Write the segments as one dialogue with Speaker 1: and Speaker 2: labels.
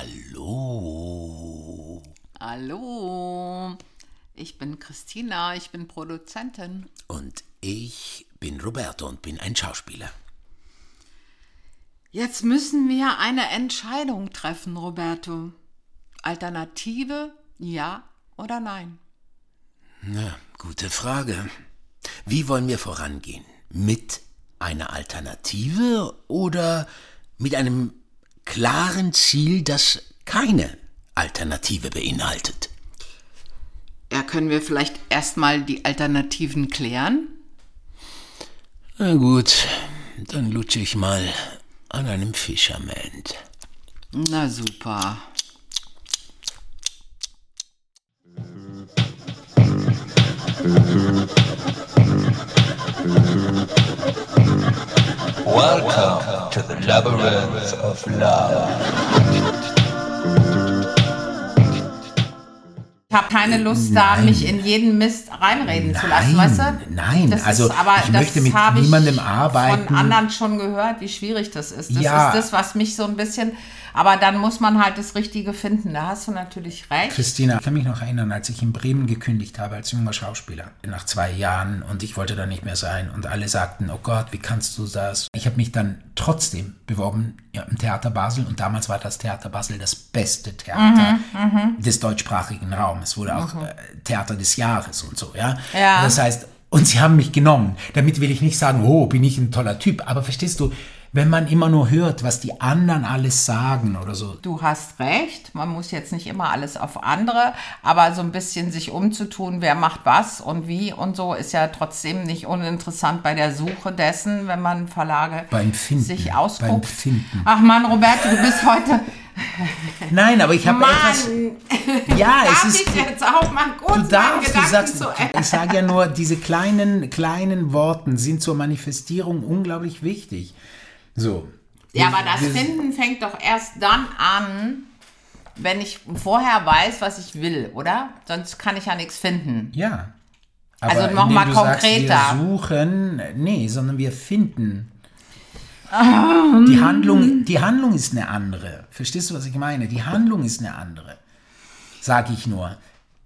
Speaker 1: Hallo.
Speaker 2: Hallo, ich bin Christina, ich bin Produzentin.
Speaker 1: Und ich bin Roberto und bin ein Schauspieler.
Speaker 2: Jetzt müssen wir eine Entscheidung treffen, Roberto. Alternative, ja oder nein?
Speaker 1: Na, gute Frage. Wie wollen wir vorangehen? Mit einer Alternative oder mit einem klaren Ziel, das keine Alternative beinhaltet?
Speaker 2: Ja, können wir vielleicht erstmal die Alternativen klären?
Speaker 1: Na gut, dann lutsche ich mal an einem Fischerment.
Speaker 2: Na super.
Speaker 3: Welcome to the labyrinth of love.
Speaker 2: Ich habe keine Lust, da
Speaker 1: Nein.
Speaker 2: mich in jeden Mist reinreden zu lassen,
Speaker 1: Nein,
Speaker 2: weißt du?
Speaker 1: nein,
Speaker 2: das
Speaker 1: also
Speaker 2: ist, aber
Speaker 1: ich
Speaker 2: das
Speaker 1: möchte mit
Speaker 2: habe ich
Speaker 1: niemandem arbeiten.
Speaker 2: von anderen schon gehört, wie schwierig das ist. Das
Speaker 1: Ja.
Speaker 2: ist das, was mich so ein bisschen, aber dann muss man halt das Richtige finden. Da hast du natürlich recht.
Speaker 4: Christina, ich kann mich noch erinnern, als ich in Bremen gekündigt habe als junger Schauspieler, nach zwei Jahren und ich wollte da nicht mehr sein und alle sagten, oh Gott, wie kannst du das? Ich habe mich dann trotzdem beworben ja, im Theater Basel und damals war das Theater Basel das beste Theater
Speaker 2: Mhm,
Speaker 4: des deutschsprachigen Raums. Es wurde auch äh, Theater des Jahres und so, ja.
Speaker 2: Ja.
Speaker 4: Das heißt, und sie haben mich genommen. Damit will ich nicht sagen, oh, bin ich ein toller Typ, aber verstehst du, wenn man immer nur hört, was die anderen alles sagen oder so,
Speaker 2: Du hast recht, man muss jetzt nicht immer alles auf andere, aber so ein bisschen sich umzutun, wer macht was und wie und so, ist ja trotzdem nicht uninteressant bei der Suche dessen, wenn man Verlage
Speaker 4: Beim Finden,
Speaker 2: sich
Speaker 4: beim
Speaker 2: ausguckt.
Speaker 4: Finden.
Speaker 2: Ach Mann, Roberto, du bist heute.
Speaker 4: Nein, aber ich habe etwas. Ja,
Speaker 2: darf
Speaker 4: es ist.
Speaker 2: ich jetzt auch mal kurz
Speaker 4: Du darfst, du sagst,
Speaker 2: zu
Speaker 4: ich sage ja nur, diese kleinen, kleinen Worten sind zur Manifestierung unglaublich wichtig. So.
Speaker 2: Ja, aber das Finden fängt doch erst dann an, wenn ich vorher weiß, was ich will, oder? Sonst kann ich ja nichts finden.
Speaker 4: Ja.
Speaker 2: Also
Speaker 4: Aber
Speaker 2: noch
Speaker 4: indem
Speaker 2: mal
Speaker 4: du sagst,
Speaker 2: konkreter.
Speaker 4: wir suchen, nee, sondern wir finden.
Speaker 2: Ah.
Speaker 4: Die Handlung, die Handlung ist eine andere. Verstehst du, was ich meine? Die Handlung ist eine andere. Sag ich nur.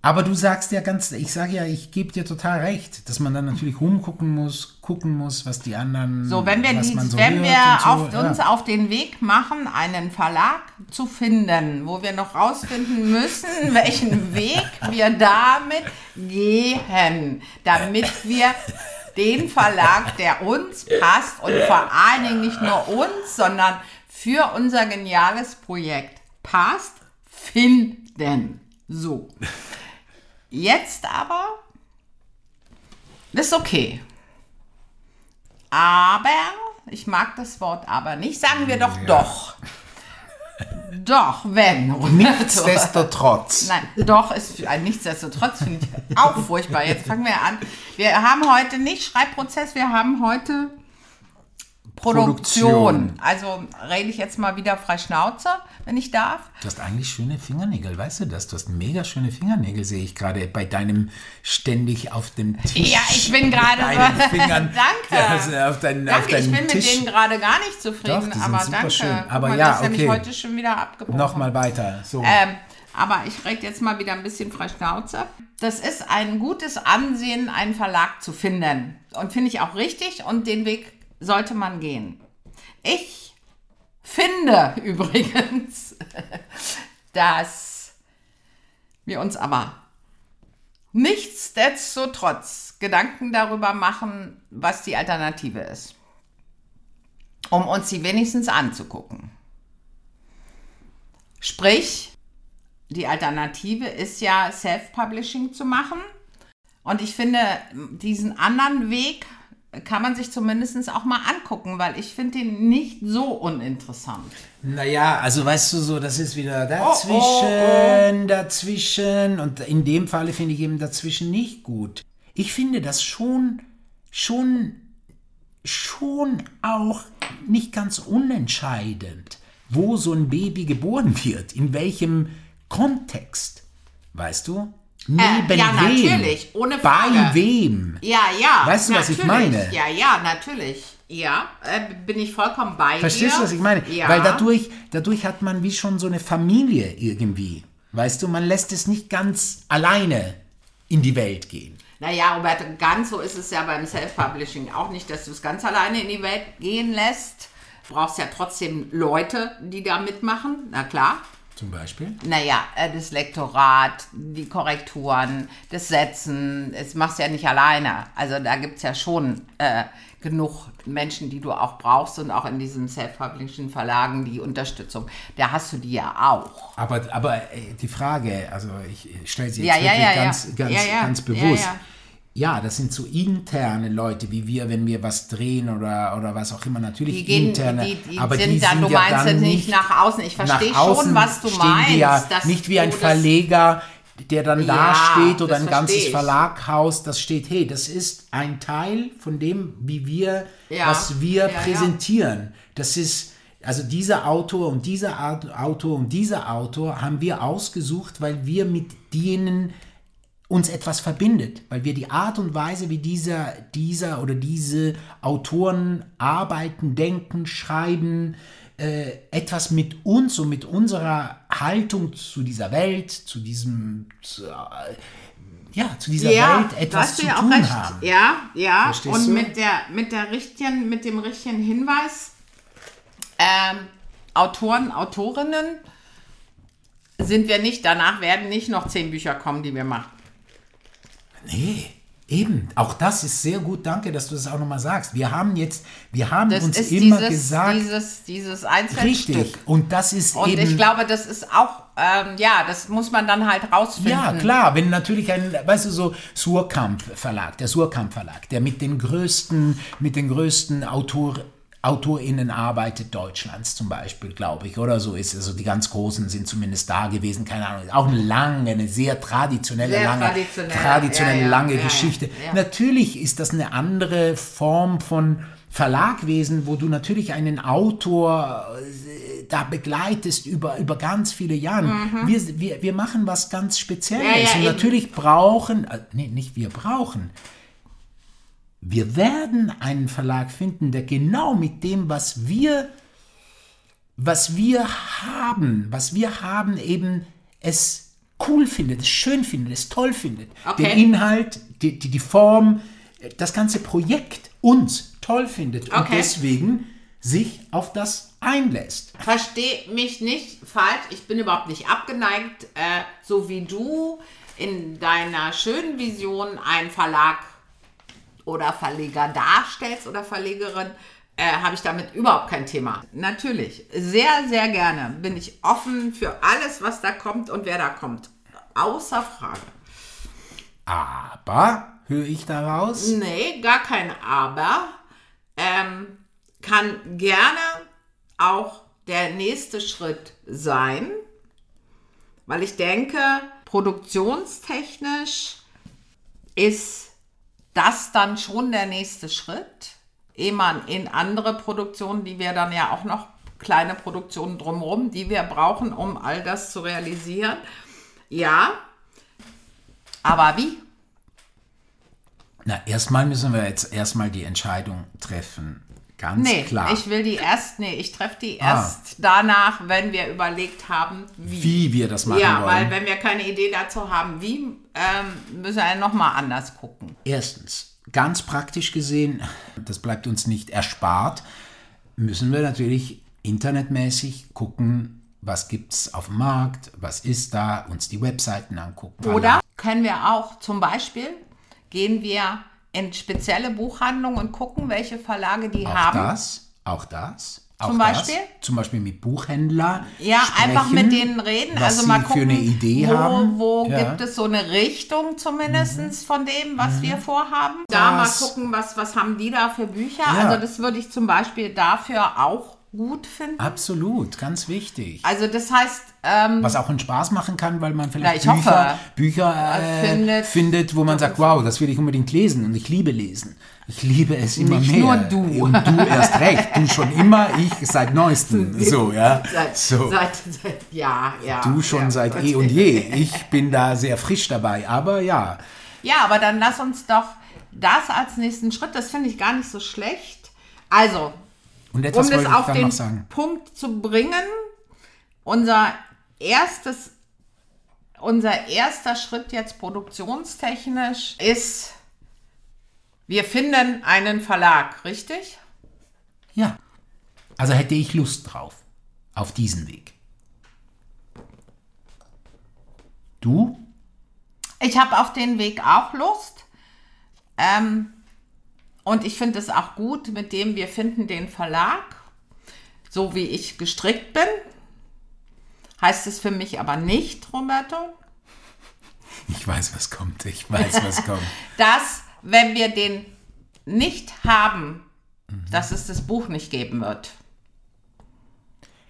Speaker 4: Aber du sagst ja ganz, ich sage ja, ich gebe dir total recht, dass man dann natürlich rumgucken muss, gucken muss, was die anderen,
Speaker 2: So, wenn wir, die,
Speaker 4: so
Speaker 2: wenn wir
Speaker 4: so,
Speaker 2: auf,
Speaker 4: ja.
Speaker 2: uns auf den Weg machen, einen Verlag zu finden, wo wir noch rausfinden müssen, welchen Weg wir damit gehen, damit wir den Verlag, der uns passt und vor allen Dingen nicht nur uns, sondern für unser geniales Projekt passt, finden. So. Jetzt aber, das ist okay. Aber, ich mag das Wort aber nicht, sagen wir doch doch. Doch, wenn.
Speaker 4: Nichtsdestotrotz.
Speaker 2: Nein, doch ist ein Nichtsdestotrotz finde ich auch furchtbar. Jetzt fangen wir an. Wir haben heute nicht Schreibprozess, wir haben heute Produktion.
Speaker 4: Produktion.
Speaker 2: Also rede ich jetzt mal wieder frei Schnauze, wenn ich darf.
Speaker 4: Du hast eigentlich schöne Fingernägel, weißt du das? Du hast mega schöne Fingernägel, sehe ich gerade bei deinem ständig auf dem Tisch.
Speaker 2: Ja, ich bin gerade
Speaker 4: mit
Speaker 2: so-
Speaker 4: Fingern.
Speaker 2: Danke.
Speaker 4: Also auf deinen, auf
Speaker 2: Danke, ich
Speaker 4: deinen
Speaker 2: bin mit
Speaker 4: Tisch.
Speaker 2: denen gerade gar nicht zufrieden,
Speaker 4: Doch, die sind
Speaker 2: aber
Speaker 4: super
Speaker 2: danke.
Speaker 4: schön. Aber
Speaker 2: mal,
Speaker 4: ja,
Speaker 2: das ist nämlich
Speaker 4: okay.
Speaker 2: heute schon wieder abgebrochen.
Speaker 4: Nochmal weiter. So.
Speaker 2: Ähm, aber ich rede jetzt mal wieder ein bisschen frei Schnauze. Das ist ein gutes Ansehen, einen Verlag zu finden. Und finde ich auch richtig und den Weg sollte man gehen. Ich finde übrigens, dass wir uns aber nichtsdestotrotz Gedanken darüber machen, was die Alternative ist. Um uns die wenigstens anzugucken. Sprich, die Alternative ist ja Self-Publishing zu machen. Und ich finde, diesen anderen Weg kann man sich zumindest auch mal angucken, weil ich finde den nicht so uninteressant.
Speaker 4: Naja, also weißt du so, das ist wieder
Speaker 2: Oh,
Speaker 4: dazwischen, dazwischen. Und in dem Falle finde ich eben dazwischen nicht gut. Ich finde das schon, schon, schon auch nicht ganz unentscheidend, wo so ein Baby geboren wird, in welchem Kontext. Weißt du? Neben
Speaker 2: Äh, ja,
Speaker 4: wem?
Speaker 2: natürlich, ohne Frage.
Speaker 4: Bei wem?
Speaker 2: Ja, ja.
Speaker 4: Weißt du, was ich meine?
Speaker 2: Ja, ja, natürlich. Ja, äh, bin ich vollkommen bei
Speaker 4: Verstehst
Speaker 2: dir.
Speaker 4: du, was ich meine?
Speaker 2: Ja.
Speaker 4: Weil dadurch, dadurch hat man wie schon so eine Familie irgendwie. Weißt du, man lässt es nicht ganz alleine in die Welt gehen.
Speaker 2: Naja, Roberto, ganz so ist es ja beim Self-Publishing auch nicht, dass du es ganz alleine in die Welt gehen lässt. Du brauchst ja trotzdem Leute, die da mitmachen, na klar.
Speaker 4: Zum Beispiel.
Speaker 2: Naja, äh, das Lektorat, die Korrekturen, das Setzen, das machst du ja nicht alleine. Also da gibt es ja schon äh, genug Menschen, die du auch brauchst und auch in diesen self-publishing Verlagen die Unterstützung. Da hast du die ja auch.
Speaker 4: Aber, aber äh, die Frage, also ich stelle sie jetzt
Speaker 2: ja,
Speaker 4: wirklich
Speaker 2: ja, ja.
Speaker 4: ganz, ganz, ganz bewusst.
Speaker 2: Ja.
Speaker 4: Das sind so interne Leute wie wir, wenn wir was drehen oder, oder was auch immer. Natürlich
Speaker 2: Die gehen,
Speaker 4: interne.
Speaker 2: die, die
Speaker 4: aber
Speaker 2: sind
Speaker 4: die
Speaker 2: dann,
Speaker 4: sind
Speaker 2: du
Speaker 4: ja
Speaker 2: meinst
Speaker 4: dann
Speaker 2: nicht nach außen. Ich verstehe schon, was du meinst.
Speaker 4: Ja nicht wie ein Verleger, der dann da
Speaker 2: Ja,
Speaker 4: steht oder ein ganzes
Speaker 2: ich.
Speaker 4: Verlaghaus, das steht, hey, das ist ein Teil von dem, wie wir,
Speaker 2: Ja.
Speaker 4: was wir
Speaker 2: Ja,
Speaker 4: präsentieren. Das ist, also dieser Autor und dieser Aut- Autor und dieser Autor haben wir ausgesucht, weil wir mit denen uns etwas verbindet, weil wir die Art und Weise, wie dieser, dieser oder diese Autoren arbeiten, denken, schreiben, äh, etwas mit uns und mit unserer Haltung zu dieser Welt, zu diesem, zu, äh, ja, zu dieser Welt
Speaker 2: da
Speaker 4: etwas zu
Speaker 2: ja
Speaker 4: tun
Speaker 2: recht.
Speaker 4: haben.
Speaker 2: Ja, ja.
Speaker 4: Verstehst
Speaker 2: und
Speaker 4: du?
Speaker 2: mit der mit der richtigen, mit dem richtigen Hinweis, ähm, Autoren, Autorinnen sind wir nicht. Danach werden nicht noch zehn Bücher kommen, die wir machen.
Speaker 4: Nee, eben. Auch das ist sehr gut. Danke, dass du das auch nochmal sagst. Wir haben jetzt, wir haben
Speaker 2: Das
Speaker 4: uns immer
Speaker 2: dieses,
Speaker 4: gesagt,
Speaker 2: dieses, dieses Einzelstück.
Speaker 4: richtig. Und das ist
Speaker 2: Und
Speaker 4: eben.
Speaker 2: ich glaube, das ist auch, ähm, ja, das muss man dann halt rausfinden.
Speaker 4: Ja, klar, wenn natürlich ein, weißt du, so Surkamp Verlag, der Surkamp Verlag, der mit den größten, mit den größten Autor, AutorInnen arbeitet Deutschlands zum Beispiel, glaube ich, oder so ist. Also die ganz Großen sind zumindest da gewesen, keine Ahnung. Auch eine lange, eine sehr traditionelle,
Speaker 2: Sehr
Speaker 4: lange,
Speaker 2: traditionell,
Speaker 4: traditionelle
Speaker 2: ja, ja,
Speaker 4: lange
Speaker 2: ja,
Speaker 4: Geschichte. Natürlich ist das eine andere Form von Verlagwesen, wo du natürlich einen Autor äh, da begleitest über, über ganz viele Jahre. Wir, wir, wir machen was ganz Spezielles.
Speaker 2: Mhm.
Speaker 4: Und natürlich brauchen, äh, nee, nicht wir brauchen, wir werden einen Verlag finden, der genau mit dem, was wir, was wir haben, was wir haben, eben es cool findet, es schön findet, es toll findet.
Speaker 2: Okay.
Speaker 4: Den Inhalt, die, die, die Form, das ganze Projekt uns toll findet und
Speaker 2: Okay.
Speaker 4: deswegen sich auf das einlässt.
Speaker 2: Versteh mich nicht falsch, ich bin überhaupt nicht abgeneigt, äh, so wie du in deiner schönen Vision einen Verlag oder Verleger darstellst oder Verlegerin, äh, habe ich damit überhaupt kein Thema. Natürlich, sehr, sehr gerne bin ich offen für alles, was da kommt und wer da kommt. Außer Frage.
Speaker 4: Aber, höre ich daraus,
Speaker 2: Nee, gar kein Aber. Ähm, kann gerne auch der nächste Schritt sein, weil ich denke, produktionstechnisch ist das dann schon der nächste Schritt, ehe man in andere Produktionen, die wir dann ja auch noch, kleine Produktionen drumherum, die wir brauchen, um all das zu realisieren. Ja, aber wie?
Speaker 4: na, erstmal müssen wir jetzt erstmal die Entscheidung treffen. Ganz
Speaker 2: Nee,
Speaker 4: klar.
Speaker 2: ich will die erst, nee, ich treffe die
Speaker 4: Ah.
Speaker 2: erst danach, wenn wir überlegt haben, wie.
Speaker 4: wie wir das machen
Speaker 2: ja, weil
Speaker 4: wollen.
Speaker 2: wenn wir keine Idee dazu haben, wie, ähm, müssen wir nochmal anders gucken.
Speaker 4: Erstens, ganz praktisch gesehen, das bleibt uns nicht erspart, müssen wir natürlich internetmäßig gucken, was gibt's auf dem Markt, was ist da, uns die Webseiten angucken.
Speaker 2: Oder können wir auch zum Beispiel, gehen wir in spezielle Buchhandlungen und gucken, welche Verlage die
Speaker 4: auch
Speaker 2: haben.
Speaker 4: das, auch das. Auch
Speaker 2: Zum
Speaker 4: das,
Speaker 2: Beispiel?
Speaker 4: Zum Beispiel mit Buchhändler.
Speaker 2: Ja, einfach
Speaker 4: sprechen,
Speaker 2: mit denen reden,
Speaker 4: was
Speaker 2: also mal
Speaker 4: sie
Speaker 2: gucken,
Speaker 4: für eine Idee
Speaker 2: wo,
Speaker 4: haben.
Speaker 2: wo
Speaker 4: Ja. Mhm.
Speaker 2: gibt es so eine Richtung zumindest von dem, was wir vorhaben. Da mal
Speaker 4: Das-
Speaker 2: gucken, was, was haben die da für Bücher.
Speaker 4: Ja.
Speaker 2: Also das würde ich zum Beispiel dafür auch gut finden.
Speaker 4: Absolut, ganz wichtig.
Speaker 2: Also das heißt, ähm,
Speaker 4: Was auch einen Spaß machen kann, weil man vielleicht
Speaker 2: ich
Speaker 4: Bücher,
Speaker 2: hoffe.
Speaker 4: Bücher äh,
Speaker 2: Findet.
Speaker 4: findet, wo man sagt, wow, das will ich unbedingt lesen und ich liebe lesen. Ich liebe es immer
Speaker 2: Nicht
Speaker 4: mehr.
Speaker 2: nur du.
Speaker 4: Und du erst recht. Du schon immer, ich seit neuestem. So, ja.
Speaker 2: seit,
Speaker 4: so.
Speaker 2: seit, seit, ja, ja.
Speaker 4: du schon
Speaker 2: ja.
Speaker 4: seit eh und je. Ich bin da sehr frisch dabei, aber ja.
Speaker 2: Ja, aber dann lass uns doch das als nächsten Schritt, das finde ich gar nicht so schlecht, Also, um
Speaker 4: wollte
Speaker 2: das
Speaker 4: ich
Speaker 2: auf
Speaker 4: dann
Speaker 2: den
Speaker 4: noch sagen.
Speaker 2: Punkt zu bringen, unser erstes, unser erster Schritt jetzt produktionstechnisch ist, wir finden einen Verlag, richtig?
Speaker 4: Ja. Also hätte ich Lust drauf. Auf diesen Weg. Du?
Speaker 2: Ich habe auf den Weg auch Lust. Ähm, und ich finde es auch gut, mit dem wir finden den Verlag, so wie ich gestrickt bin. Heißt es für mich aber nicht, Roberto,
Speaker 4: Ich weiß, was kommt. Ich weiß, was kommt.
Speaker 2: dass wenn wir den nicht haben, dass es das Buch nicht geben wird.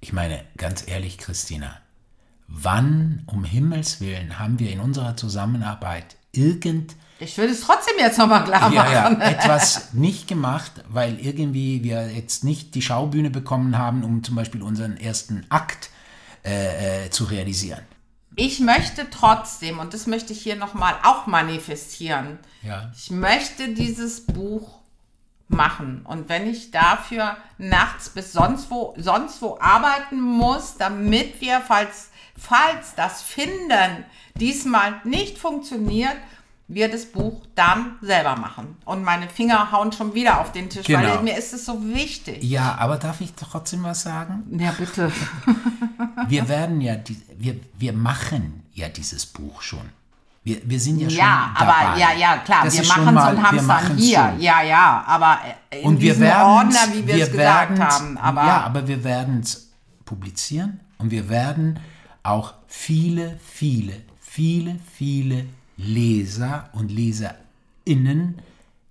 Speaker 4: Ich meine, ganz ehrlich, Christina, wann um Himmels Willen haben wir in unserer Zusammenarbeit irgend
Speaker 2: Ich will es trotzdem jetzt nochmal klar
Speaker 4: ja, ja,
Speaker 2: machen.
Speaker 4: etwas nicht gemacht, weil irgendwie wir jetzt nicht die Schaubühne bekommen haben, um zum Beispiel unseren ersten Akt äh, äh, zu realisieren.
Speaker 2: Ich möchte trotzdem, und das möchte ich hier nochmal auch manifestieren,
Speaker 4: Ja.
Speaker 2: ich möchte dieses Buch machen. Und wenn ich dafür nachts bis sonst wo, sonst wo arbeiten muss, damit wir, falls, falls das Finden diesmal nicht funktioniert, wir das Buch dann selber machen. Und meine Finger hauen schon wieder auf den Tisch,
Speaker 4: Genau.
Speaker 2: weil mir ist es so wichtig.
Speaker 4: Ja, aber darf ich trotzdem was sagen?
Speaker 2: Ja, bitte.
Speaker 4: Wir werden ja, die, wir, wir machen ja dieses Buch schon. Wir, wir sind ja schon
Speaker 2: Ja, aber ja, ja, klar,
Speaker 4: Das
Speaker 2: wir machen es
Speaker 4: mal-
Speaker 2: und haben
Speaker 4: wir
Speaker 2: es dann hier.
Speaker 4: schon.
Speaker 2: Ja, ja, aber äh, in
Speaker 4: und wir
Speaker 2: diesem Ordner, wie wir, es gesagt haben. Aber
Speaker 4: ja, aber wir werden es publizieren und wir werden auch viele, viele, viele, viele Leser und Leserinnen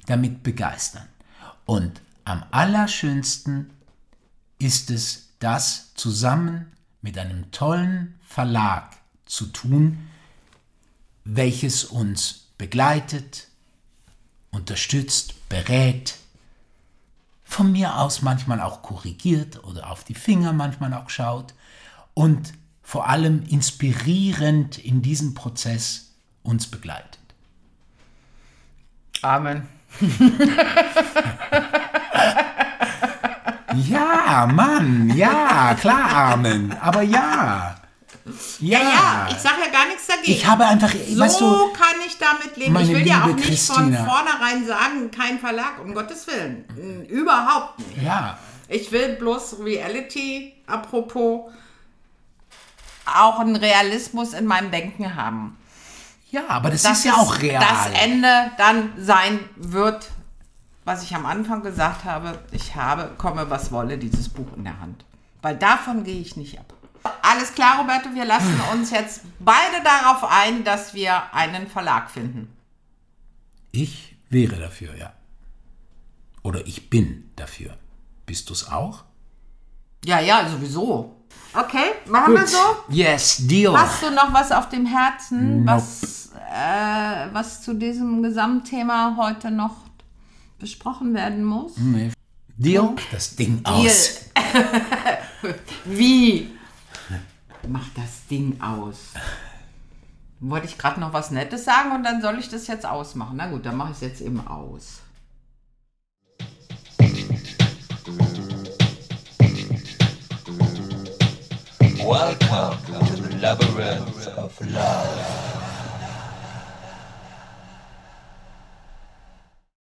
Speaker 4: damit begeistern. Und am allerschönsten ist es, das zusammen mit einem tollen Verlag zu tun, welches uns begleitet, unterstützt, berät, von mir aus manchmal auch korrigiert oder auf die Finger manchmal auch schaut und vor allem inspirierend in diesem Prozess uns begleitet.
Speaker 2: Amen.
Speaker 4: Ja, Mann, ja, klar, Amen, aber ja. Ja,
Speaker 2: Ja, ich sage ja gar nichts dagegen.
Speaker 4: ich habe einfach,
Speaker 2: so
Speaker 4: weißt du,
Speaker 2: kann ich damit leben. Ich will ja auch nicht von
Speaker 4: Christina.
Speaker 2: vornherein sagen, kein Verlag, um Gottes Willen. Überhaupt nicht.
Speaker 4: ja,
Speaker 2: Ich will bloß Reality, apropos, auch einen Realismus in meinem Denken haben.
Speaker 4: Ja, aber das ist ja auch real.
Speaker 2: das Ende dann sein wird, was ich am Anfang gesagt habe, ich habe, komme was wolle, dieses Buch in der Hand. Weil davon gehe ich nicht ab. Alles klar, Roberto, wir lassen uns jetzt beide darauf ein, dass wir einen Verlag finden.
Speaker 4: Ich wäre dafür, ja. Oder ich bin dafür. Bist du es auch?
Speaker 2: Ja, ja, sowieso. Okay, machen wir so.
Speaker 4: Yes, deal.
Speaker 2: Hast du noch was auf dem Herzen,
Speaker 4: Nope.
Speaker 2: was, äh, was zu diesem Gesamtthema heute noch besprochen werden muss?
Speaker 4: Deal? Das Ding aus.
Speaker 2: Wie? Mach das Ding aus. Wollte ich gerade noch was Nettes sagen und dann soll ich das jetzt ausmachen. Na gut, dann mache ich es jetzt eben aus.
Speaker 3: Welcome to the labyrinth of love.